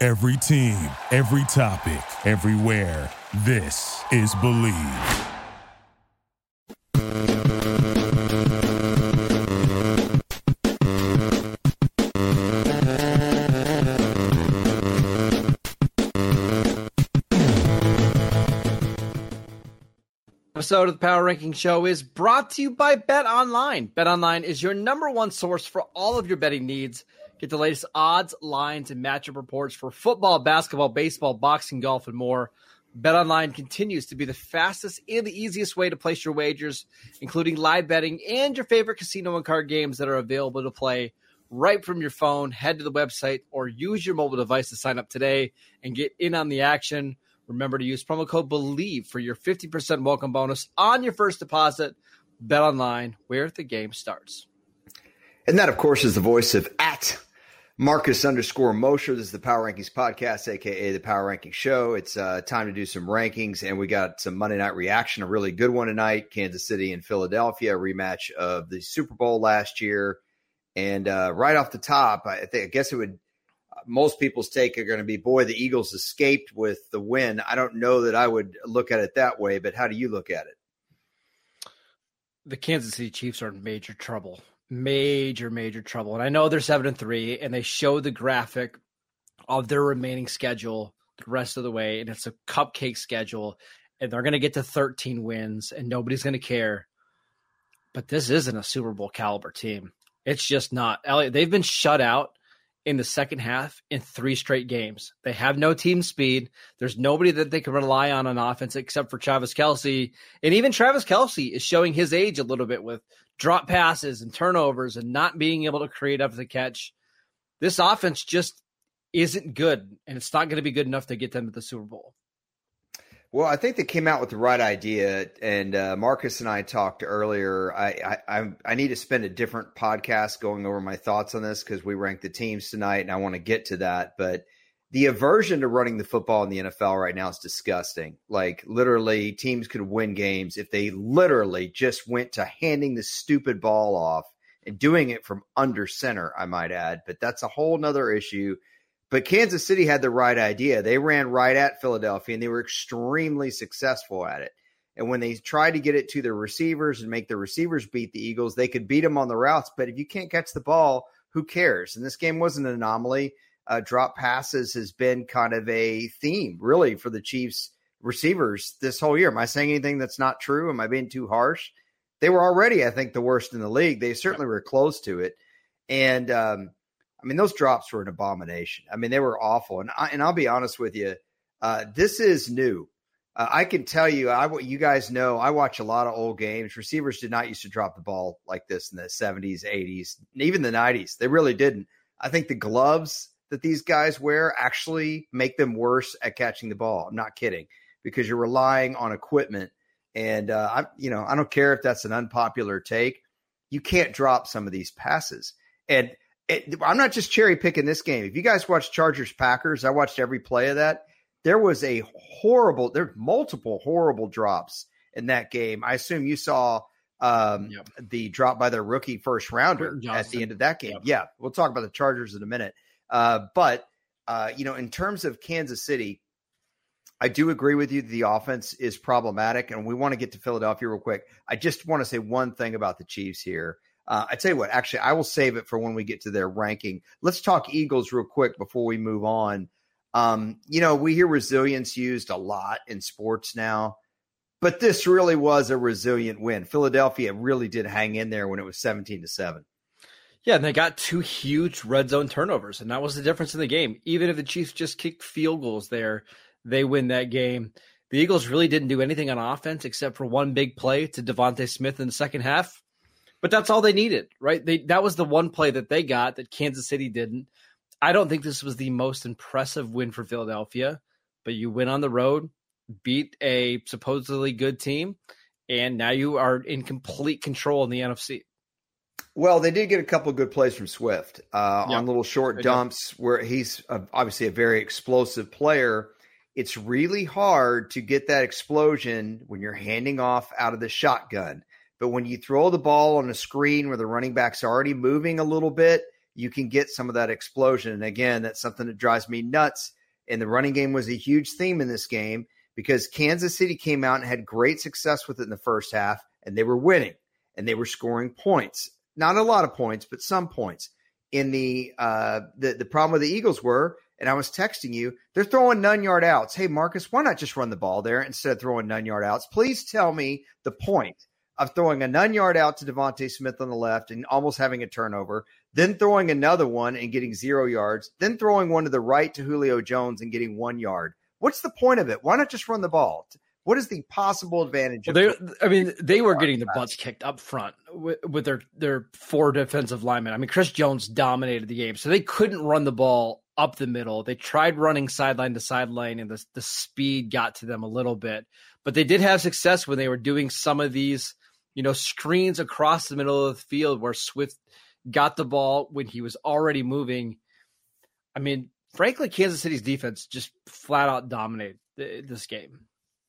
Every team, every topic, everywhere. This is Believe. episode of the Power Ranking Show is brought to you by Bet Online. Bet Online is your number one source for all of your betting needs. Get the latest odds, lines, and matchup reports for football, basketball, baseball, boxing, golf, and more. Bet Online continues to be the fastest and the easiest way to place your wagers, including live betting and your favorite casino and card games that are available to play right from your phone. Head to the website or use your mobile device to sign up today and get in on the action. Remember to use promo code BELIEVE for your 50% welcome bonus on your first deposit. Bet online where the game starts. And that, of course, is the voice of at Marcus underscore Mosher. This is the Power Rankings podcast, aka the Power Rankings Show. It's uh, time to do some rankings, and we got some Monday night reaction. A really good one tonight: Kansas City and Philadelphia, rematch of the Super Bowl last year. And uh, right off the top, I think I guess it would most people's take are going to be, boy, the Eagles escaped with the win. I don't know that I would look at it that way, but how do you look at it? The Kansas City Chiefs are in major trouble, major, major trouble. And I know they're seven and three, and they show the graphic of their remaining schedule the rest of the way, and it's a cupcake schedule, and they're going to get to 13 wins, and nobody's going to care. But this isn't a Super Bowl caliber team. It's just not. Elliot, they've been shut out in the second half in three straight games. They have no team speed. There's nobody that they can rely on on offense except for Travis Kelce. And even Travis Kelce is showing his age a little bit with drop passes and turnovers and not being able to create up the catch. This offense just isn't good, and it's not going to be good enough to get them to the Super Bowl. Well, I think they came out with the right idea, and uh, Marcus and I talked earlier. I, I I need to spend a different podcast going over my thoughts on this because we ranked the teams tonight, and I want to get to that. But the aversion to running the football in the NFL right now is disgusting. Like literally, teams could win games if they literally just went to handing the stupid ball off and doing it from under center. I might add, but that's a whole nother issue but Kansas City had the right idea. They ran right at Philadelphia and they were extremely successful at it. And when they tried to get it to their receivers and make the receivers beat the Eagles, they could beat them on the routes. But if you can't catch the ball, who cares? And this game wasn't an anomaly. Uh, drop passes has been kind of a theme, really, for the Chiefs receivers this whole year. Am I saying anything that's not true? Am I being too harsh? They were already, I think, the worst in the league. They certainly were close to it. And um, I mean, those drops were an abomination. I mean, they were awful. And I, and I'll be honest with you, uh, this is new. Uh, I can tell you, I you guys know, I watch a lot of old games. Receivers did not used to drop the ball like this in the 70s, 80s, even the 90s. They really didn't. I think the gloves that these guys wear actually make them worse at catching the ball. I'm not kidding because you're relying on equipment. And uh, I, you know, I don't care if that's an unpopular take. You can't drop some of these passes. And it, I'm not just cherry picking this game. If you guys watch Chargers Packers, I watched every play of that. There was a horrible, there were multiple horrible drops in that game. I assume you saw um, yep. the drop by their rookie first rounder at the end of that game. Yep. Yeah, we'll talk about the Chargers in a minute. Uh, but uh, you know, in terms of Kansas City, I do agree with you. The offense is problematic, and we want to get to Philadelphia real quick. I just want to say one thing about the Chiefs here. Uh, I tell you what, actually, I will save it for when we get to their ranking. Let's talk Eagles real quick before we move on. Um, you know, we hear resilience used a lot in sports now, but this really was a resilient win. Philadelphia really did hang in there when it was 17 to 7. Yeah, and they got two huge red zone turnovers, and that was the difference in the game. Even if the Chiefs just kicked field goals there, they win that game. The Eagles really didn't do anything on offense except for one big play to DeVonta Smith in the second half. But that's all they needed, right? They that was the one play that they got that Kansas City didn't. I don't think this was the most impressive win for Philadelphia, but you went on the road, beat a supposedly good team, and now you are in complete control in the NFC. Well, they did get a couple of good plays from Swift uh, yep. on little short dumps where he's a, obviously a very explosive player. It's really hard to get that explosion when you're handing off out of the shotgun. But when you throw the ball on a screen where the running back's already moving a little bit, you can get some of that explosion. And again, that's something that drives me nuts. And the running game was a huge theme in this game because Kansas City came out and had great success with it in the first half, and they were winning and they were scoring points not a lot of points, but some points. In the uh, the the problem with the Eagles were, and I was texting you, they're throwing nine yard outs. Hey Marcus, why not just run the ball there instead of throwing nine yard outs? Please tell me the point of throwing a nine yard out to DeVonta Smith on the left and almost having a turnover, then throwing another one and getting zero yards, then throwing one to the right to Julio Jones and getting one yard. What's the point of it? Why not just run the ball? What is the possible advantage? Well, they, I mean, they were getting their butts kicked up front with, with, their their four defensive linemen. I mean, Chris Jones dominated the game, so they couldn't run the ball up the middle. They tried running sideline to sideline, and the the speed got to them a little bit. But they did have success when they were doing some of these, you know, screens across the middle of the field where Swift got the ball when he was already moving. I mean, frankly, Kansas City's defense just flat out dominated this game.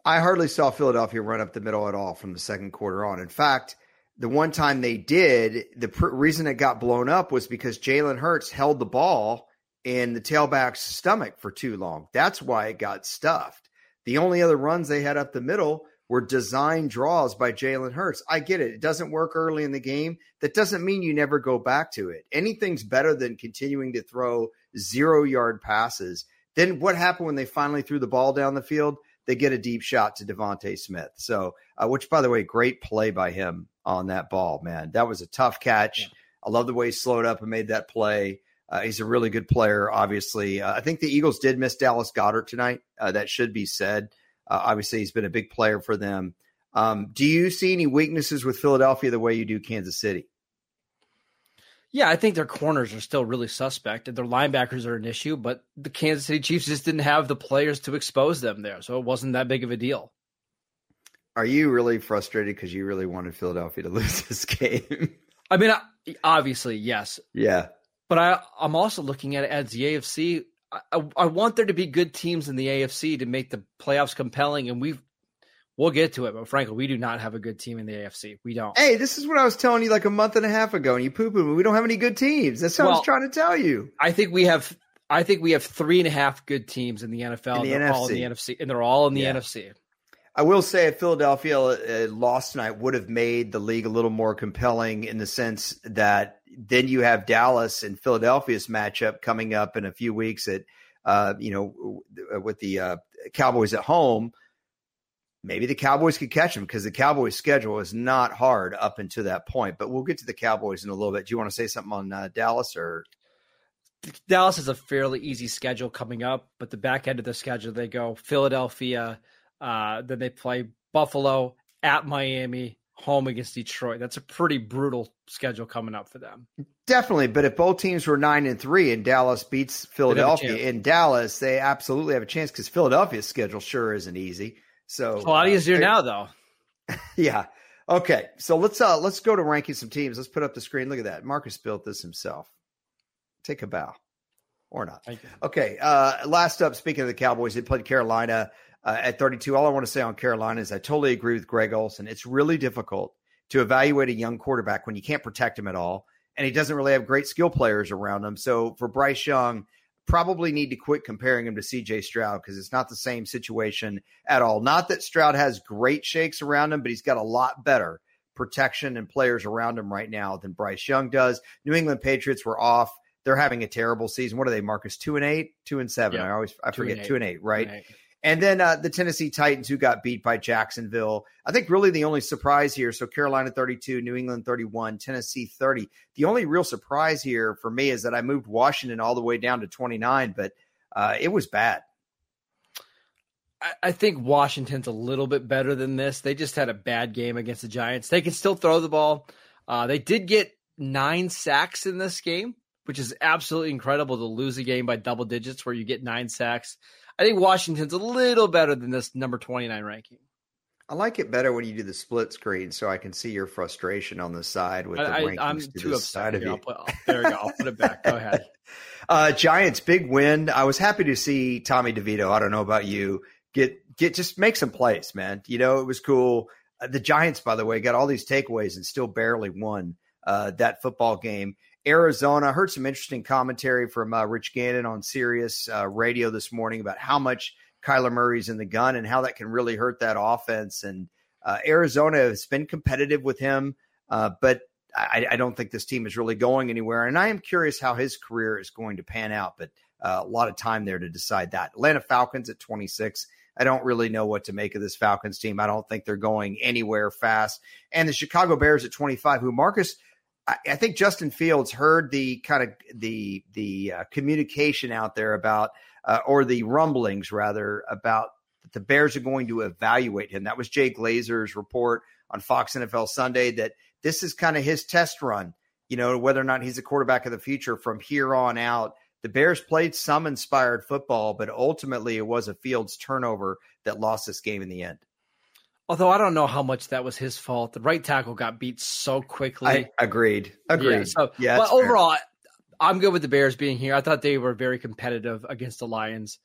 I hardly saw Philadelphia run up the middle at all from the second quarter on. In fact, the one time they did, the pr- reason it got blown up was because Jalen Hurts held the ball in the tailback's stomach for too long. That's why it got stuffed. The only other runs they had up the middle were design draws by Jalen Hurts. I get it. It doesn't work early in the game. That doesn't mean you never go back to it. Anything's better than continuing to throw zero yard passes. Then what happened when they finally threw the ball down the field? they get a deep shot to DeVonta Smith. So, uh, which by the way, great play by him on that ball, man. That was a tough catch. Yeah. I love the way he slowed up and made that play. Uh, he's a really good player, obviously. Uh, I think the Eagles did miss Dallas Goedert tonight. Uh, that should be said. Uh, obviously, he's been a big player for them. Um, do you see any weaknesses with Philadelphia the way you do Kansas City? Yeah, I think their corners are still really suspect, and their linebackers are an issue. But the Kansas City Chiefs just didn't have the players to expose them there, so it wasn't that big of a deal. Are you really frustrated because you really wanted Philadelphia to lose this game? I mean, obviously, yes. Yeah, but I, I'm also looking at it as the AFC. I, I want there to be good teams in the AFC to make the playoffs compelling, and we've We'll get to it, but frankly, we do not have a good team in the AFC. We don't. Hey, this is what I was telling you like a month and a half ago, and you poo poo. We don't have any good teams. That's what well, I was trying to tell you. I think we have. I think we have three and a half good teams in the NFL. In the they're NFC. all in the NFC, and they're all in the yeah. NFC. I will say, if Philadelphia uh, lost tonight, would have made the league a little more compelling in the sense that then you have Dallas and Philadelphia's matchup coming up in a few weeks at, uh, you know, with the uh, Cowboys at home maybe the Cowboys could catch them because the Cowboys' schedule is not hard up until that point. But we'll get to the Cowboys in a little bit. Do you want to say something on uh, Dallas or? Dallas has a fairly easy schedule coming up, but the back end of the schedule they go Philadelphia, uh, then they play Buffalo at Miami, home against Detroit. That's a pretty brutal schedule coming up for them. Definitely, but if both teams were nine and three and Dallas beats Philadelphia in Dallas, they absolutely have a chance because Philadelphia's schedule sure isn't easy. So it's a lot uh, easier now, though. yeah. Okay. So let's uh let's go to ranking some teams. Let's put up the screen. Look at that. Marcus built this himself. Take a bow. Or not. Okay. Uh last up, speaking of the Cowboys, they played Carolina uh, at 32. All I want to say on Carolina is I totally agree with Greg Olsen. It's really difficult to evaluate a young quarterback when you can't protect him at all. And he doesn't really have great skill players around him. So for Bryce Young, probably need to quit comparing him to CJ Stroud because it's not the same situation at all. Not that Stroud has great shakes around him, but he's got a lot better protection and players around him right now than Bryce Young does. New England Patriots were off they're having a terrible season. What are they, Marcus? Two and eight, two and seven. Yeah. I always I Two forget eight. two and eight, right? Two and eight. And then uh, the Tennessee Titans, who got beat by Jacksonville. I think really the only surprise here. So Carolina 32, New England 31, Tennessee 30. The only real surprise here for me is that I moved Washington all the way down to 29, but uh, it was bad. I, think Washington's a little bit better than this. They just had a bad game against the Giants. They can still throw the ball. Uh, they did get nine sacks in this game, which is absolutely incredible to lose a game by double digits where you get nine sacks. I think Washington's a little better than this number 29 ranking. I like it better when you do the split screen so I can see your frustration on the side with the I, rankings I'm to too upset. side of you. I'll put, there we go. I'll put it back. Go ahead. Uh, Giants big win. I was happy to see Tommy DeVito. I don't know about you. Get get just make some plays, man. You know it was cool. Uh, the Giants, by the way, got all these takeaways and still barely won uh, that football game. Arizona I heard some interesting commentary from uh, Rich Gannon on Sirius uh, Radio this morning about how much Kyler Murray's in the gun and how that can really hurt that offense. And uh, Arizona has been competitive with him, uh, but I, I don't think this team is really going anywhere. And I am curious how his career is going to pan out, but uh, a lot of time there to decide that. Atlanta Falcons at 26. I don't really know what to make of this Falcons team. I don't think they're going anywhere fast. And the Chicago Bears at 25, who Marcus, I, I think Justin Fields heard the kind of the the uh, communication out there about, uh, or the rumblings rather about the Bears are going to evaluate him. That was Jay Glazer's report on Fox NFL Sunday that this is kind of his test run, you know, whether or not he's a quarterback of the future from here on out. The Bears played some inspired football, but ultimately it was a Fields turnover that lost this game in the end. Although I don't know how much that was his fault. The right tackle got beat so quickly. I agreed. Agreed. Yeah, so, yeah, but it's fair. overall, I'm good with the Bears being here. I thought they were very competitive against the Lions.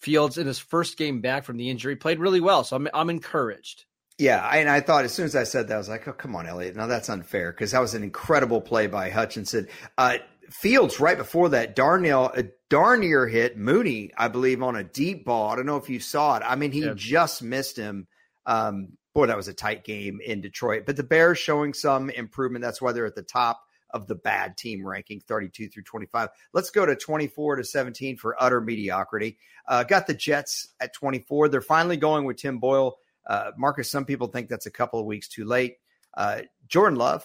Fields in his first game back from the injury played really well, so I'm I'm encouraged. Yeah, and I thought as soon as I said that, I was like, "Oh, come on, Elliot! Now that's unfair because that was an incredible play by Hutchinson." Uh, Fields right before that, Darnell, a darn near hit Mooney, I believe, on a deep ball. I don't know if you saw it. I mean, he Yeah. just missed him. Um, boy, that was a tight game in Detroit. But the Bears showing some improvement. That's why they're at the top of the bad team ranking, 32 through 25. Let's go to 24 to 17 for utter mediocrity. Uh, got the Jets at 24. They're finally going with Tim Boyle. Uh, Marcus, some people think that's a couple of weeks too late. Uh, Jordan Love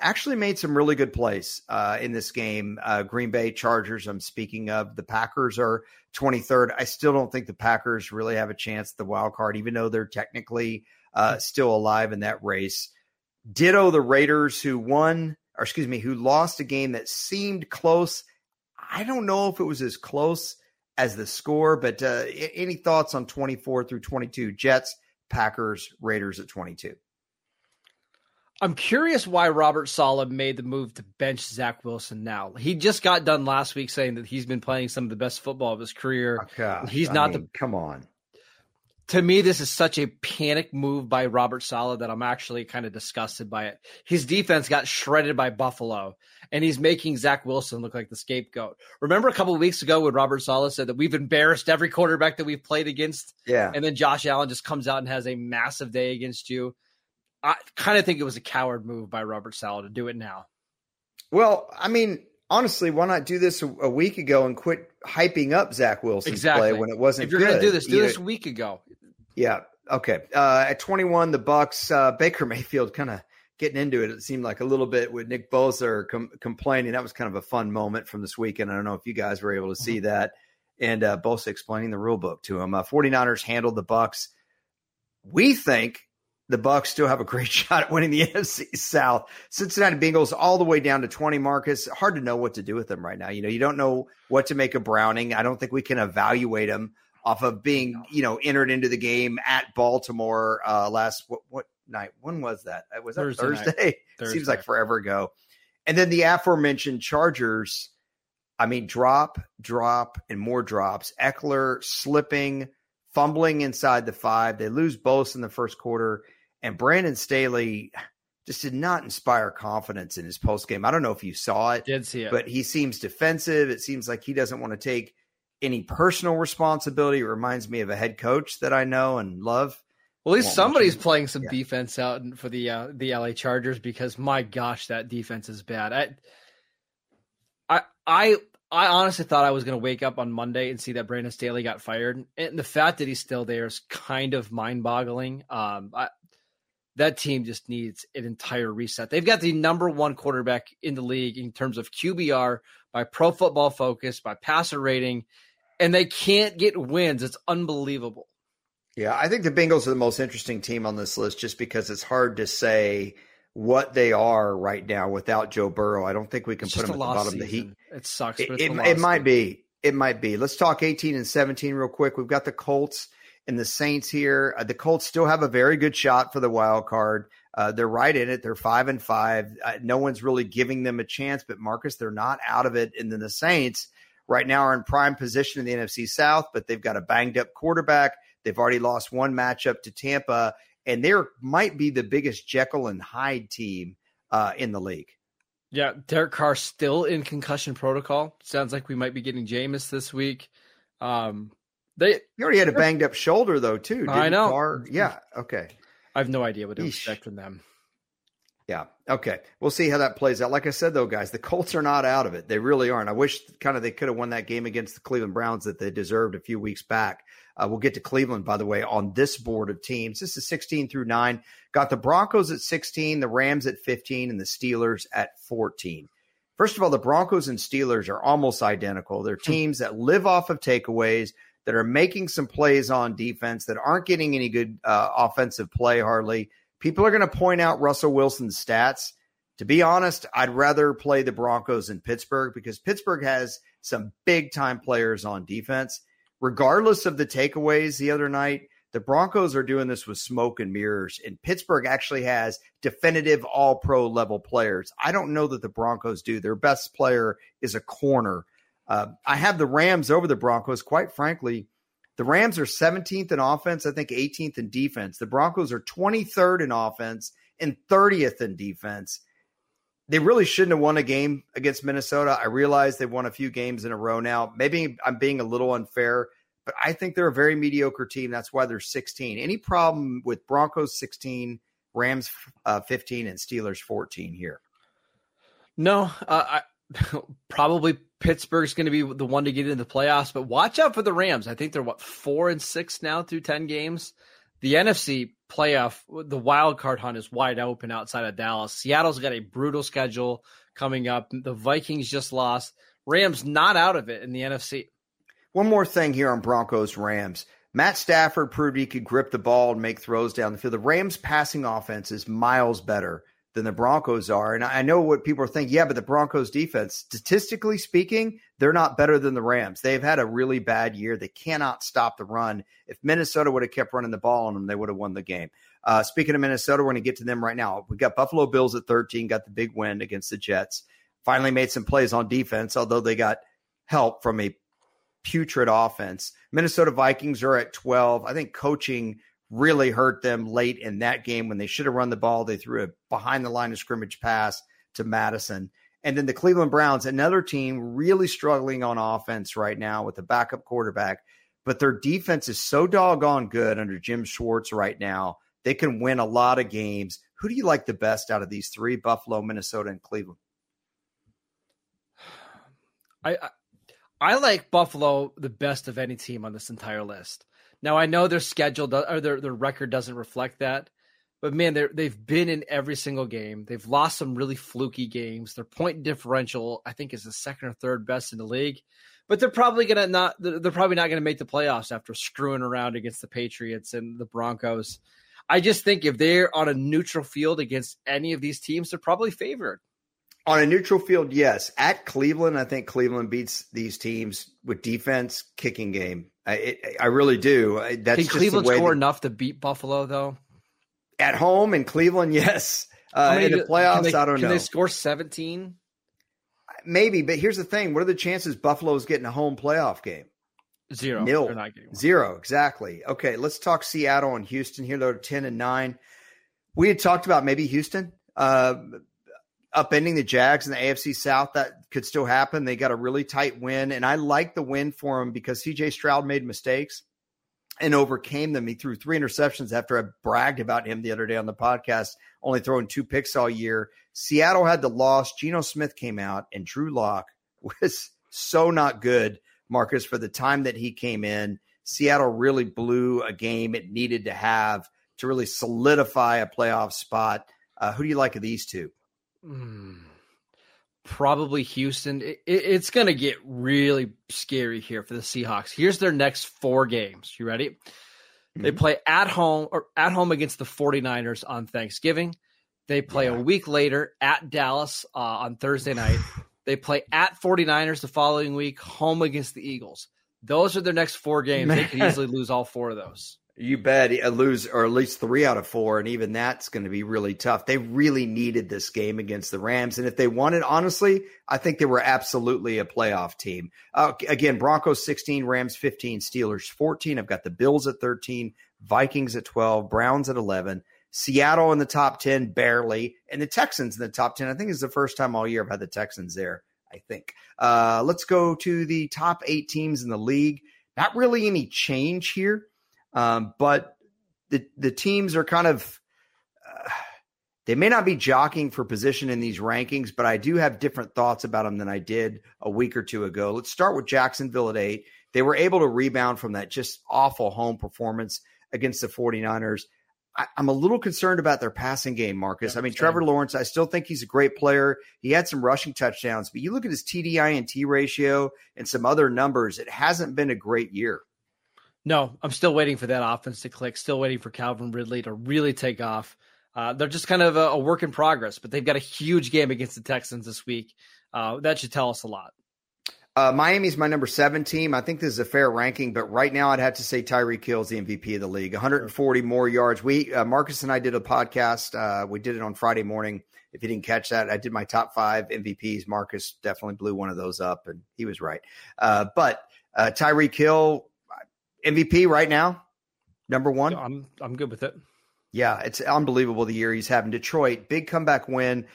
actually made some really good plays uh, in this game. Uh, Green Bay Chargers, I'm speaking of. The Packers are 23rd. I still don't think the Packers really have a chance at the wild card, even though they're technically uh, still alive in that race. Ditto the Raiders, who won, or excuse me, who lost a game that seemed close. I don't know if it was as close as the score, but uh, any thoughts on 24 through 22? Jets, Packers, Raiders at 22. I'm curious why Robert Saleh made the move to bench Zach Wilson now. He just got done last week saying that he's been playing some of the best football of his career. Oh, gosh, He's I not mean, the Come on. to me, this is such a panic move by Robert Saleh that I'm actually kind of disgusted by it. His defense got shredded by Buffalo, and he's making Zach Wilson look like the scapegoat. Remember a couple of weeks ago when Robert Saleh said that we've embarrassed every quarterback that we've played against, Yeah. and then Josh Allen just comes out and has a massive day against you. I kind of think it was a coward move by Robert Saleh to do it now. Well, I mean, honestly, why not do this a, a week ago and quit hyping up Zach Wilson's Exactly. play when it wasn't If you're going to do this, do You this know- a week ago. Yeah. Okay. Uh, at 21, the Bucs, uh, Baker Mayfield kind of getting into it. It seemed like a little bit with Nick Bosa com- complaining. That was kind of a fun moment from this weekend. I don't know if you guys were able to see that. And uh, Bosa explaining the rule book to him. Uh, 49ers handled the Bucs. We think the Bucs still have a great shot at winning the NFC South. Cincinnati Bengals all the way down to 20, Marcus. Hard to know what to do with them right now. You know, you don't know what to make of Browning. I don't think we can evaluate him off of being, you know, entered into the game at Baltimore uh last what what night? When was that? Was that Thursday Thursday? night. Seems like forever ago. And then the aforementioned Chargers, I mean, drop, drop, and more drops. Ekeler slipping, fumbling inside the five. They lose both in the first quarter. And Brandon Staley just did not inspire confidence in his post game. I don't know if you saw it, Did see it. but he seems defensive. It seems like he doesn't want to take any personal responsibility. It reminds me of a head coach that I know and love. Well, at least somebody's mention- playing some yeah. defense out for the uh, the LA Chargers because my gosh, that defense is bad. I I I I honestly thought I was going to wake up on Monday and see that Brandon Staley got fired, and the fact that he's still there is kind of mind-boggling. Um, I, that team just needs an entire reset. They've got the number one quarterback in the league in terms of QBR by Pro Football Focus, by passer rating, and they can't get wins. It's unbelievable. Yeah, I think the Bengals are the most interesting team on this list just because it's hard to say what they are right now without Joe Burrow. I don't think we can It's put them at the bottom of the heat. It sucks. It, it, it might be. It might be. Let's talk 18 and 17 real quick. We've got the Colts and the Saints here. Uh, the Colts still have a very good shot for the wild card. Uh, they're right in it. They're five and five. Uh, no one's really giving them a chance, but Marcus, they're not out of it. And then the Saints right now are in prime position in the NFC South, but they've got a banged up quarterback. They've already lost one matchup to Tampa, and they might be the biggest Jekyll and Hyde team uh, in the league. Yeah, Derek Carr still in concussion protocol. Sounds like we might be getting Jameis this week. Um, they, You already had a banged up shoulder though, too. I know. Carr? Yeah. Okay. I have no idea what to Yeesh. expect from them. Yeah. Okay. We'll see how that plays out. Like I said, though, guys, the Colts are not out of it. They really aren't. I wish kind of they could have won that game against the Cleveland Browns that they deserved a few weeks back. Uh, we'll get to Cleveland, by the way, on this board of teams. This is 16 through 9. Got the Broncos at 16, the Rams at 15, and the Steelers at 14. First of all, the Broncos and Steelers are almost identical. They're teams that live off of takeaways, that are making some plays on defense, that aren't getting any good uh, offensive play hardly. People are going to point out Russell Wilson's stats. To be honest, I'd rather play the Broncos in Pittsburgh because Pittsburgh has some big time players on defense. Regardless of the takeaways the other night, the Broncos are doing this with smoke and mirrors, and Pittsburgh actually has definitive all pro level players. I don't know that the Broncos do. Their best player is a corner. Uh, I have the Rams over the Broncos. Quite frankly, the Rams are 17th in offense, I think 18th in defense. The Broncos are 23rd in offense and 30th in defense. They really shouldn't have won a game against Minnesota. I realize they've won a few games in a row now. Maybe I'm being a little unfair, but I think they're a very mediocre team. That's why they're 16. Any problem with Broncos 16, Rams uh, 15, and Steelers 14 here? No, uh, I, probably Pittsburgh's going to be the one to get into the playoffs, but watch out for the Rams. I think they're what four and six now through ten games. The NFC playoff, the wild card hunt is wide open outside of Dallas. Seattle's got a brutal schedule coming up. The Vikings just lost. Rams not out of it in the NFC. One more thing here on Broncos Rams. Matt Stafford proved he could grip the ball and make throws down the field. The Rams passing offense is miles better than the Broncos are. And I know what people are thinking. Yeah, but the Broncos defense, statistically speaking, they're not better than the Rams. They've had a really bad year. They cannot stop the run. If Minnesota would have kept running the ball on them, they would have won the game. Uh, speaking of Minnesota, we're going to get to them right now. We got Buffalo Bills at 13, got the big win against the Jets. Finally made some plays on defense, although they got help from a putrid offense. Minnesota Vikings are at 12. I think coaching really hurt them late in that game when they should have run the ball. They threw a behind the line of scrimmage pass to Madison. And then the Cleveland Browns, another team really struggling on offense right now with a backup quarterback, but their defense is so doggone good under Jim Schwartz right now. They can win a lot of games. Who do you like the best out of these three Buffalo, Minnesota, and Cleveland? I, I I like Buffalo the best of any team on this entire list. Now I know their schedule or their their record doesn't reflect that, but man, they they've been in every single game. They've lost some really fluky games. Their point differential, I think, is the second or third best in the league. But they're probably gonna not. They're probably not gonna make the playoffs after screwing around against the Patriots and the Broncos. I just think if they're on a neutral field against any of these teams, they're probably favored. On a neutral field, yes. At Cleveland, I think Cleveland beats these teams with defense, kicking game. I, it, I really do. I- That's Can just Cleveland the way score that- enough to beat Buffalo though? at home in Cleveland. Yes, uh, many in the playoffs, can they, I don't can know. they score 17? Maybe, but here's the thing: what are the chances Buffalo's getting a home playoff game? Zero. Nil. Not getting. Zero, exactly. Okay, let's talk Seattle and Houston here. They're ten and nine. We had talked about maybe Houston uh, upending the Jags in the AFC South. That could still happen. They got a really tight win, and I like the win for them because CJ Stroud made mistakes and overcame them. He threw three interceptions after I bragged about him the other day on the podcast, only throwing two picks all year. Seattle had the loss. Geno Smith came out, and Drew Lock was so not good, Marcus, for the time that he came in. Seattle really blew a game it needed to have to really solidify a playoff spot. Uh, who do you like of these two? Mm, probably Houston. It, it, it's going to get really scary here for the Seahawks. Here's their next four games. You ready? Mm-hmm. They play at home or at home against the 49ers on Thanksgiving. They play yeah. a week later at Dallas uh, on Thursday night. they play at 49ers the following week, home against the Eagles. Those are their next four games. Man. They could easily lose all four of those. You bet lose or at least three out of four, and even that's going to be really tough. They really needed this game against the Rams, and if they wanted, honestly, I think they were absolutely a playoff team. Uh, again, Broncos sixteen, Rams fifteen, Steelers fourteen. I've got the Bills at thirteen, Vikings at twelve, Browns at eleven, Seattle in the top ten barely, and the Texans in the top ten. I think it's the first time all year I've had the Texans there. I think. Uh, let's go to the top eight teams in the league. Not really any change here. Um, but the the teams are kind of uh, they may not be jockeying for position in these rankings, but I do have different thoughts about them than I did a week or two ago. Let's start with Jacksonville at eight. They were able to rebound from that just awful home performance against the 49ers. I, am a little concerned about their passing game, Marcus. I mean, Trevor Lawrence, I still think he's a great player. He had some rushing touchdowns, but you look at his TDI and T ratio and some other numbers, it hasn't been a great year. No, I'm still waiting for that offense to click. Still waiting for Calvin Ridley to really take off. Uh, they're just kind of a, a, work in progress, but they've got a huge game against the Texans this week. Uh, that should tell us a lot. Uh, Miami's my number seven team. I think this is a fair ranking, but right now I'd have to say Tyreek Hill is the MVP of the league. 140 more yards. We uh, Marcus and I did a podcast. Uh, we did it on Friday morning. If you didn't catch that, I did my top five MVPs. Marcus definitely blew one of those up, and he was right. Uh, but uh, Tyreek Hill MVP right now, number one. I'm I'm good with it. Yeah, it's unbelievable the year he's having. Detroit, big comeback win,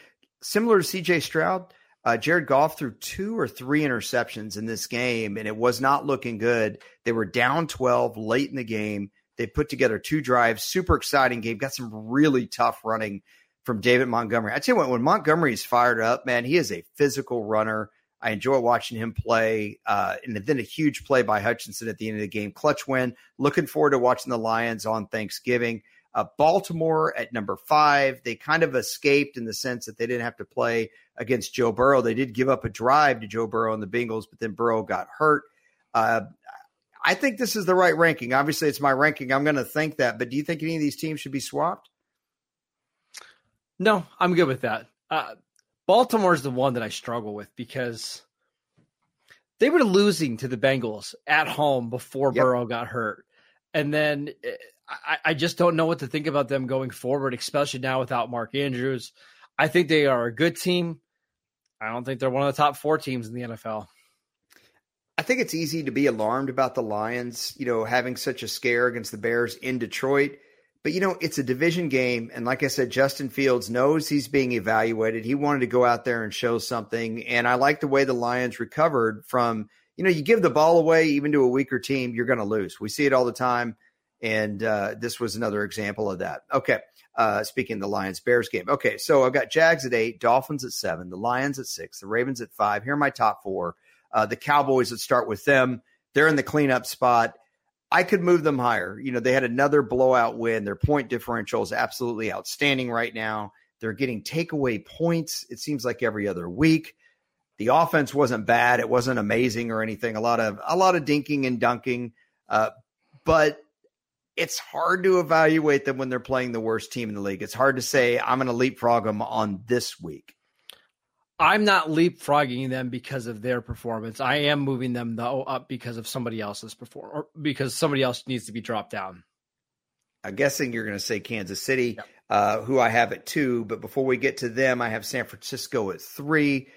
similar to CJ Stroud. Uh, Jared Goff threw two or three interceptions in this game, and it was not looking good. They were down 12 late in the game. They put together two drives, super exciting game. Got some really tough running from David Montgomery. I tell you what, when Montgomery's fired up, man, he is a physical runner. I enjoy watching him play. Uh, and then a huge play by Hutchinson at the end of the game. Clutch win. Looking forward to watching the Lions on Thanksgiving. Uh, Baltimore at number five. They kind of escaped in the sense that they didn't have to play against Joe Burrow. They did give up a drive to Joe Burrow and the Bengals, but then Burrow got hurt. Uh, I think this is the right ranking. Obviously, it's my ranking. I'm going to think that. But do you think any of these teams should be swapped? No, I'm good with that. Uh, Baltimore's the one that I struggle with because they were losing to the Bengals at home before yep. Burrow got hurt. And then eh, I, I, just don't know what to think about them going forward, especially now without Mark Andrews. I think they are a good team. I don't think they're one of the top four teams in the NFL. I think it's easy to be alarmed about the Lions, you know, having such a scare against the Bears in Detroit. But you know, it's a division game, and like I said, Justin Fields knows he's being evaluated. He wanted to go out there and show something, and I like the way the Lions recovered from. You know, you give the ball away even to a weaker team, you're going to lose. We see it all the time, and uh, this was another example of that. Okay, uh, speaking the Lions Bears game. Okay, so I've got Jags at eight, Dolphins at seven, the Lions at six, the Ravens at five. Here are my top four. Uh, the Cowboys. Let's start with them. They're in the cleanup spot. I could move them higher. You know, they had another blowout win. Their point differential is absolutely outstanding right now. They're getting takeaway points, it seems like every other week. The offense wasn't bad. It wasn't amazing or anything. A lot of a lot of dinking and dunking. Uh, but it's hard to evaluate them when they're playing the worst team in the league. It's hard to say I'm going to leapfrog them on this week. I'm not leapfrogging them because of their performance. I am moving them though up because of somebody else's perform or because somebody else needs to be dropped down. I'm guessing you're going to say Kansas City, yep. uh, who I have at two. But before we get to them, I have San Francisco at three.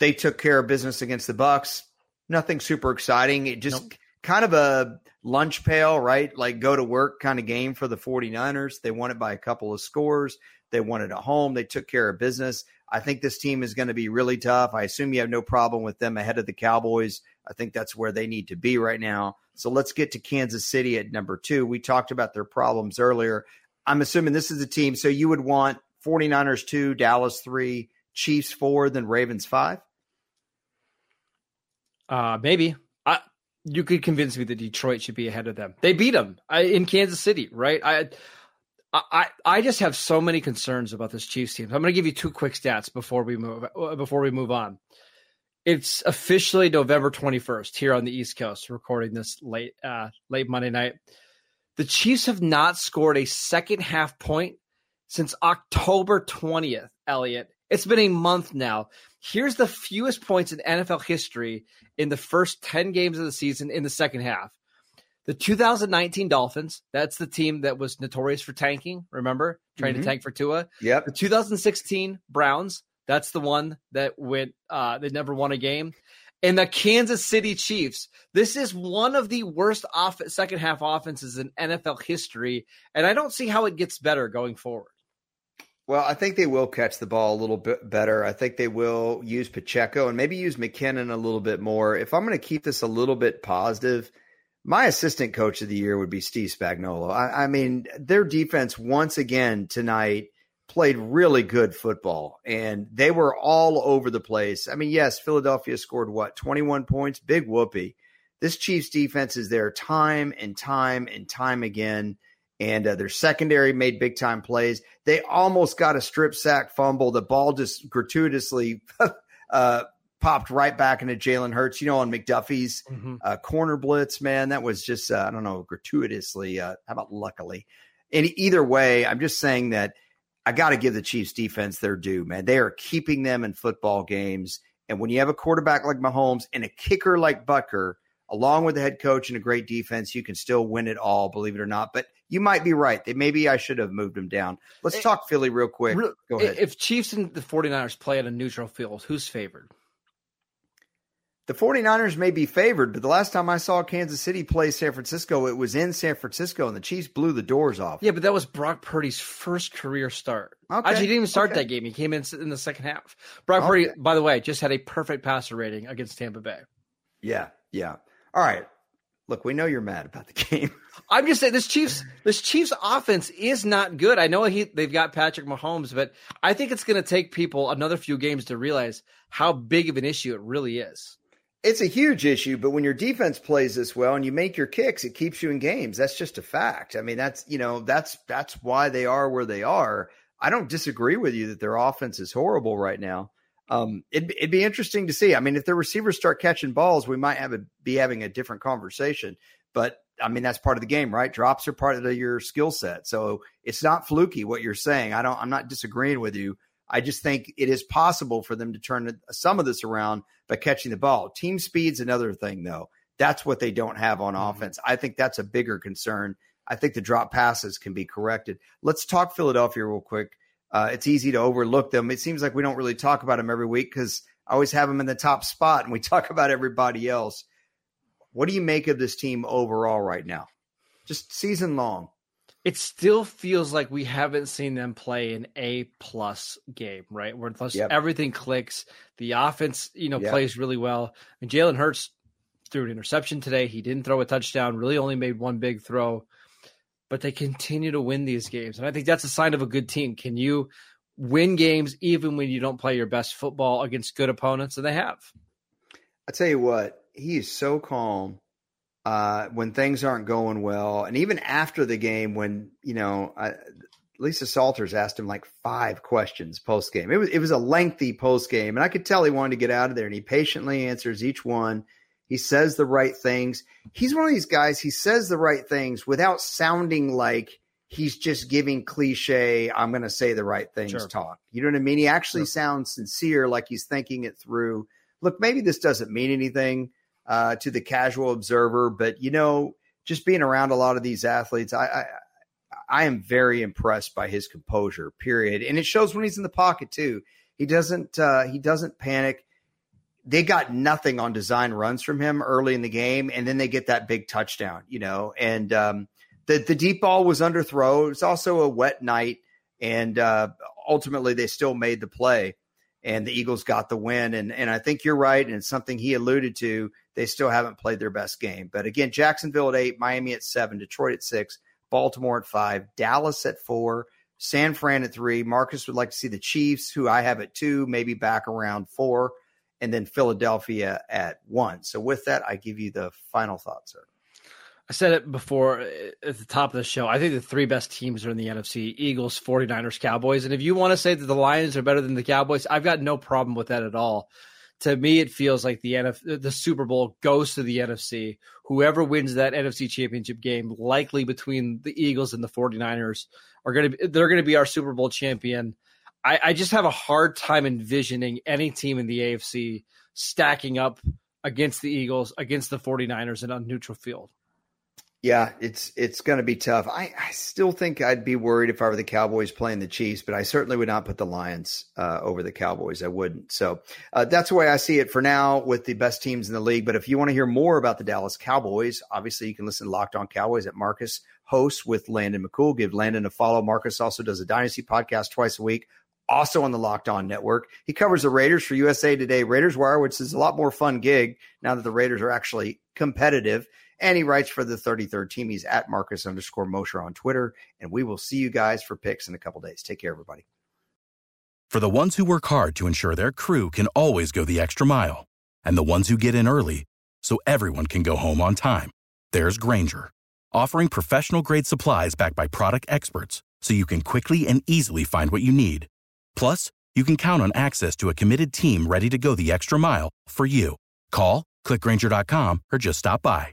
They took care of business against the Bucs. Nothing super exciting. It just nope. kind of a lunch pail, right? Like go to work kind of game for the 49ers. They won it by a couple of scores. They won it at home. They took care of business. I think this team is going to be really tough. I assume you have no problem with them ahead of the Cowboys. I think that's where they need to be right now. So let's get to Kansas City at number two. We talked about their problems earlier. I'm assuming this is a team. So you would want 49ers two, Dallas three, Chiefs four, then Ravens five? Uh, maybe. I, you could convince me that Detroit should be ahead of them. They beat them I, in Kansas City, right? I, I, I just have so many concerns about this Chiefs team. I'm going to give you two quick stats before we move before we move on. It's officially November 21st here on the East Coast, recording this late uh, late Monday night. The Chiefs have not scored a second half point since October 20th, Elliot. It's been a month now. Here's the fewest points in NFL history in the first 10 games of the season in the second half. The 2019 Dolphins, that's the team that was notorious for tanking, remember? Trying mm-hmm. to tank for Tua. Yep. The 2016 Browns, that's the one that went uh they never won a game. And the Kansas City Chiefs. This is one of the worst off second half offenses in NFL history, and I don't see how it gets better going forward. Well, I think they will catch the ball a little bit better. I think they will use Pacheco and maybe use McKinnon a little bit more. If I'm going to keep this a little bit positive, my assistant coach of the year would be Steve Spagnuolo. I, I mean, their defense once again tonight played really good football and they were all over the place. I mean, yes, Philadelphia scored what, 21 points? Big whoopee. This Chiefs defense is there time and time and time again and uh, their secondary made big time plays. They almost got a strip sack fumble. The ball just gratuitously uh, popped right back into Jalen Hurts. You know, on McDuffie's mm-hmm. uh, corner blitz, man, that was just uh, I don't know gratuitously. Uh, how about luckily? And either way, I'm just saying that I got to give the Chiefs defense their due, man. They are keeping them in football games. And when you have a quarterback like Mahomes and a kicker like Butker, along with the head coach and a great defense, you can still win it all, believe it or not. But you might be right. Maybe I should have moved him down. Let's eh, talk Philly real quick. Go ahead. If Chiefs and the 49ers play at a neutral field, who's favored? The 49ers may be favored, but the last time I saw Kansas City play San Francisco, it was in San Francisco, and the Chiefs blew the doors off. Yeah, but that was Brock Purdy's first career start. Okay. Actually, he didn't even start okay. that game. He came in in the second half. Brock okay. Purdy, by the way, just had a perfect passer rating against Tampa Bay. Yeah, yeah. All right. Look, we know you're mad about the game. I'm just saying this Chiefs this Chiefs offense is not good. I know he they've got Patrick Mahomes, but I think it's going to take people another few games to realize how big of an issue it really is. It's a huge issue, but when your defense plays this well and you make your kicks, it keeps you in games. That's just a fact. I mean, that's you know that's that's why they are where they are. I don't disagree with you that their offense is horrible right now um, it'd, it'd, be interesting to see. I mean, if their receivers start catching balls, we might have a, be having a different conversation. But I mean, that's part of the game, right? Drops are part of the, your skill set, so it's not fluky what you're saying. I don't. I'm not disagreeing with you. I just think it is possible for them to turn some of this around by catching the ball. Team speed's another thing, though. That's what they don't have on mm-hmm. offense. I think that's a bigger concern. I think the drop passes can be corrected. Let's talk Philadelphia real quick. Uh, it's easy to overlook them. It seems like we don't really talk about them every week because I always have them in the top spot and we talk about everybody else. What do you make of this team overall right now? Just season long. It still feels like we haven't seen them play an A plus game, right? Where yep. everything clicks, the offense, you know, yep. plays really well. And Jalen Hurts threw an interception today. He didn't throw a touchdown. Really, only made one big throw but they continue to win these games. And I think that's a sign of a good team. Can you win games even when you don't play your best football against good opponents? And they have. I tell you what, he is so calm uh, when things aren't going well. And even after the game, when, you know, I, Lisa Salters asked him like five questions post game. It was it was a lengthy post game, and I could tell he wanted to get out of there. And he patiently answers each one. He says the right things. He's one of these guys, he says the right things without sounding like he's just giving cliche, I'm going to say the right things sure. talk. You know what I mean? He actually sure. sounds sincere, like he's thinking it through. Look, maybe this doesn't mean anything uh, to the casual observer, but you know, just being around a lot of these athletes, I, I I am very impressed by his composure. Period, and it shows when he's in the pocket too. He doesn't uh, he doesn't panic they got nothing on design runs from him early in the game, and then they get that big touchdown, you know. And um, the the deep ball was underthrow. It was also a wet night, and uh, ultimately they still made the play, and the Eagles got the win. And and I think you're right, and it's something he alluded to. They still haven't played their best game, but again, Jacksonville at eight, Miami at seven, Detroit at six, Baltimore at five, Dallas at four. San Fran at three. Marcus would like to see the Chiefs, who I have at two, maybe back around four and then Philadelphia at one. So with that, I give you the final thoughts, sir. I said it before uh, at the top of the show. I think the three best teams are in the NFC Eagles, 49ers, Cowboys. And if you want to say that the Lions are better than the Cowboys, I've got no problem with that at all. To me, it feels like the NF, uh, the Super Bowl goes to the NFC. Whoever wins that NFC championship game, likely between the Eagles and the 49ers, are going to they're going to be our Super Bowl champion. I, I just have a hard time envisioning any team in the AFC stacking up against the Eagles, against the 49ers in a neutral field. Yeah, it's it's going to be tough. I, I still think I'd be worried if I were the Cowboys playing the Chiefs, but I certainly would not put the Lions uh, over the Cowboys. I wouldn't. So uh, that's the way I see it for now with the best teams in the league. But if you want to hear more about the Dallas Cowboys, obviously you can listen to Locked On Cowboys at Marcus hosts with Landon McCool. Give Landon a follow. Marcus also does a Dynasty podcast twice a week also on the Locked On Network. He covers the Raiders for USA Today Raiders Wire, which is a lot more fun gig now that the Raiders are actually competitive. And he writes for the 33rd team. He's at Marcus underscore Mosher on Twitter. And we will see you guys for picks in a couple days. Take care, everybody. For the ones who work hard to ensure their crew can always go the extra mile, and the ones who get in early so everyone can go home on time, there's Grainger, offering professional grade supplies backed by product experts so you can quickly and easily find what you need. Plus, you can count on access to a committed team ready to go the extra mile for you. Call, clickgrainger.com, or just stop by.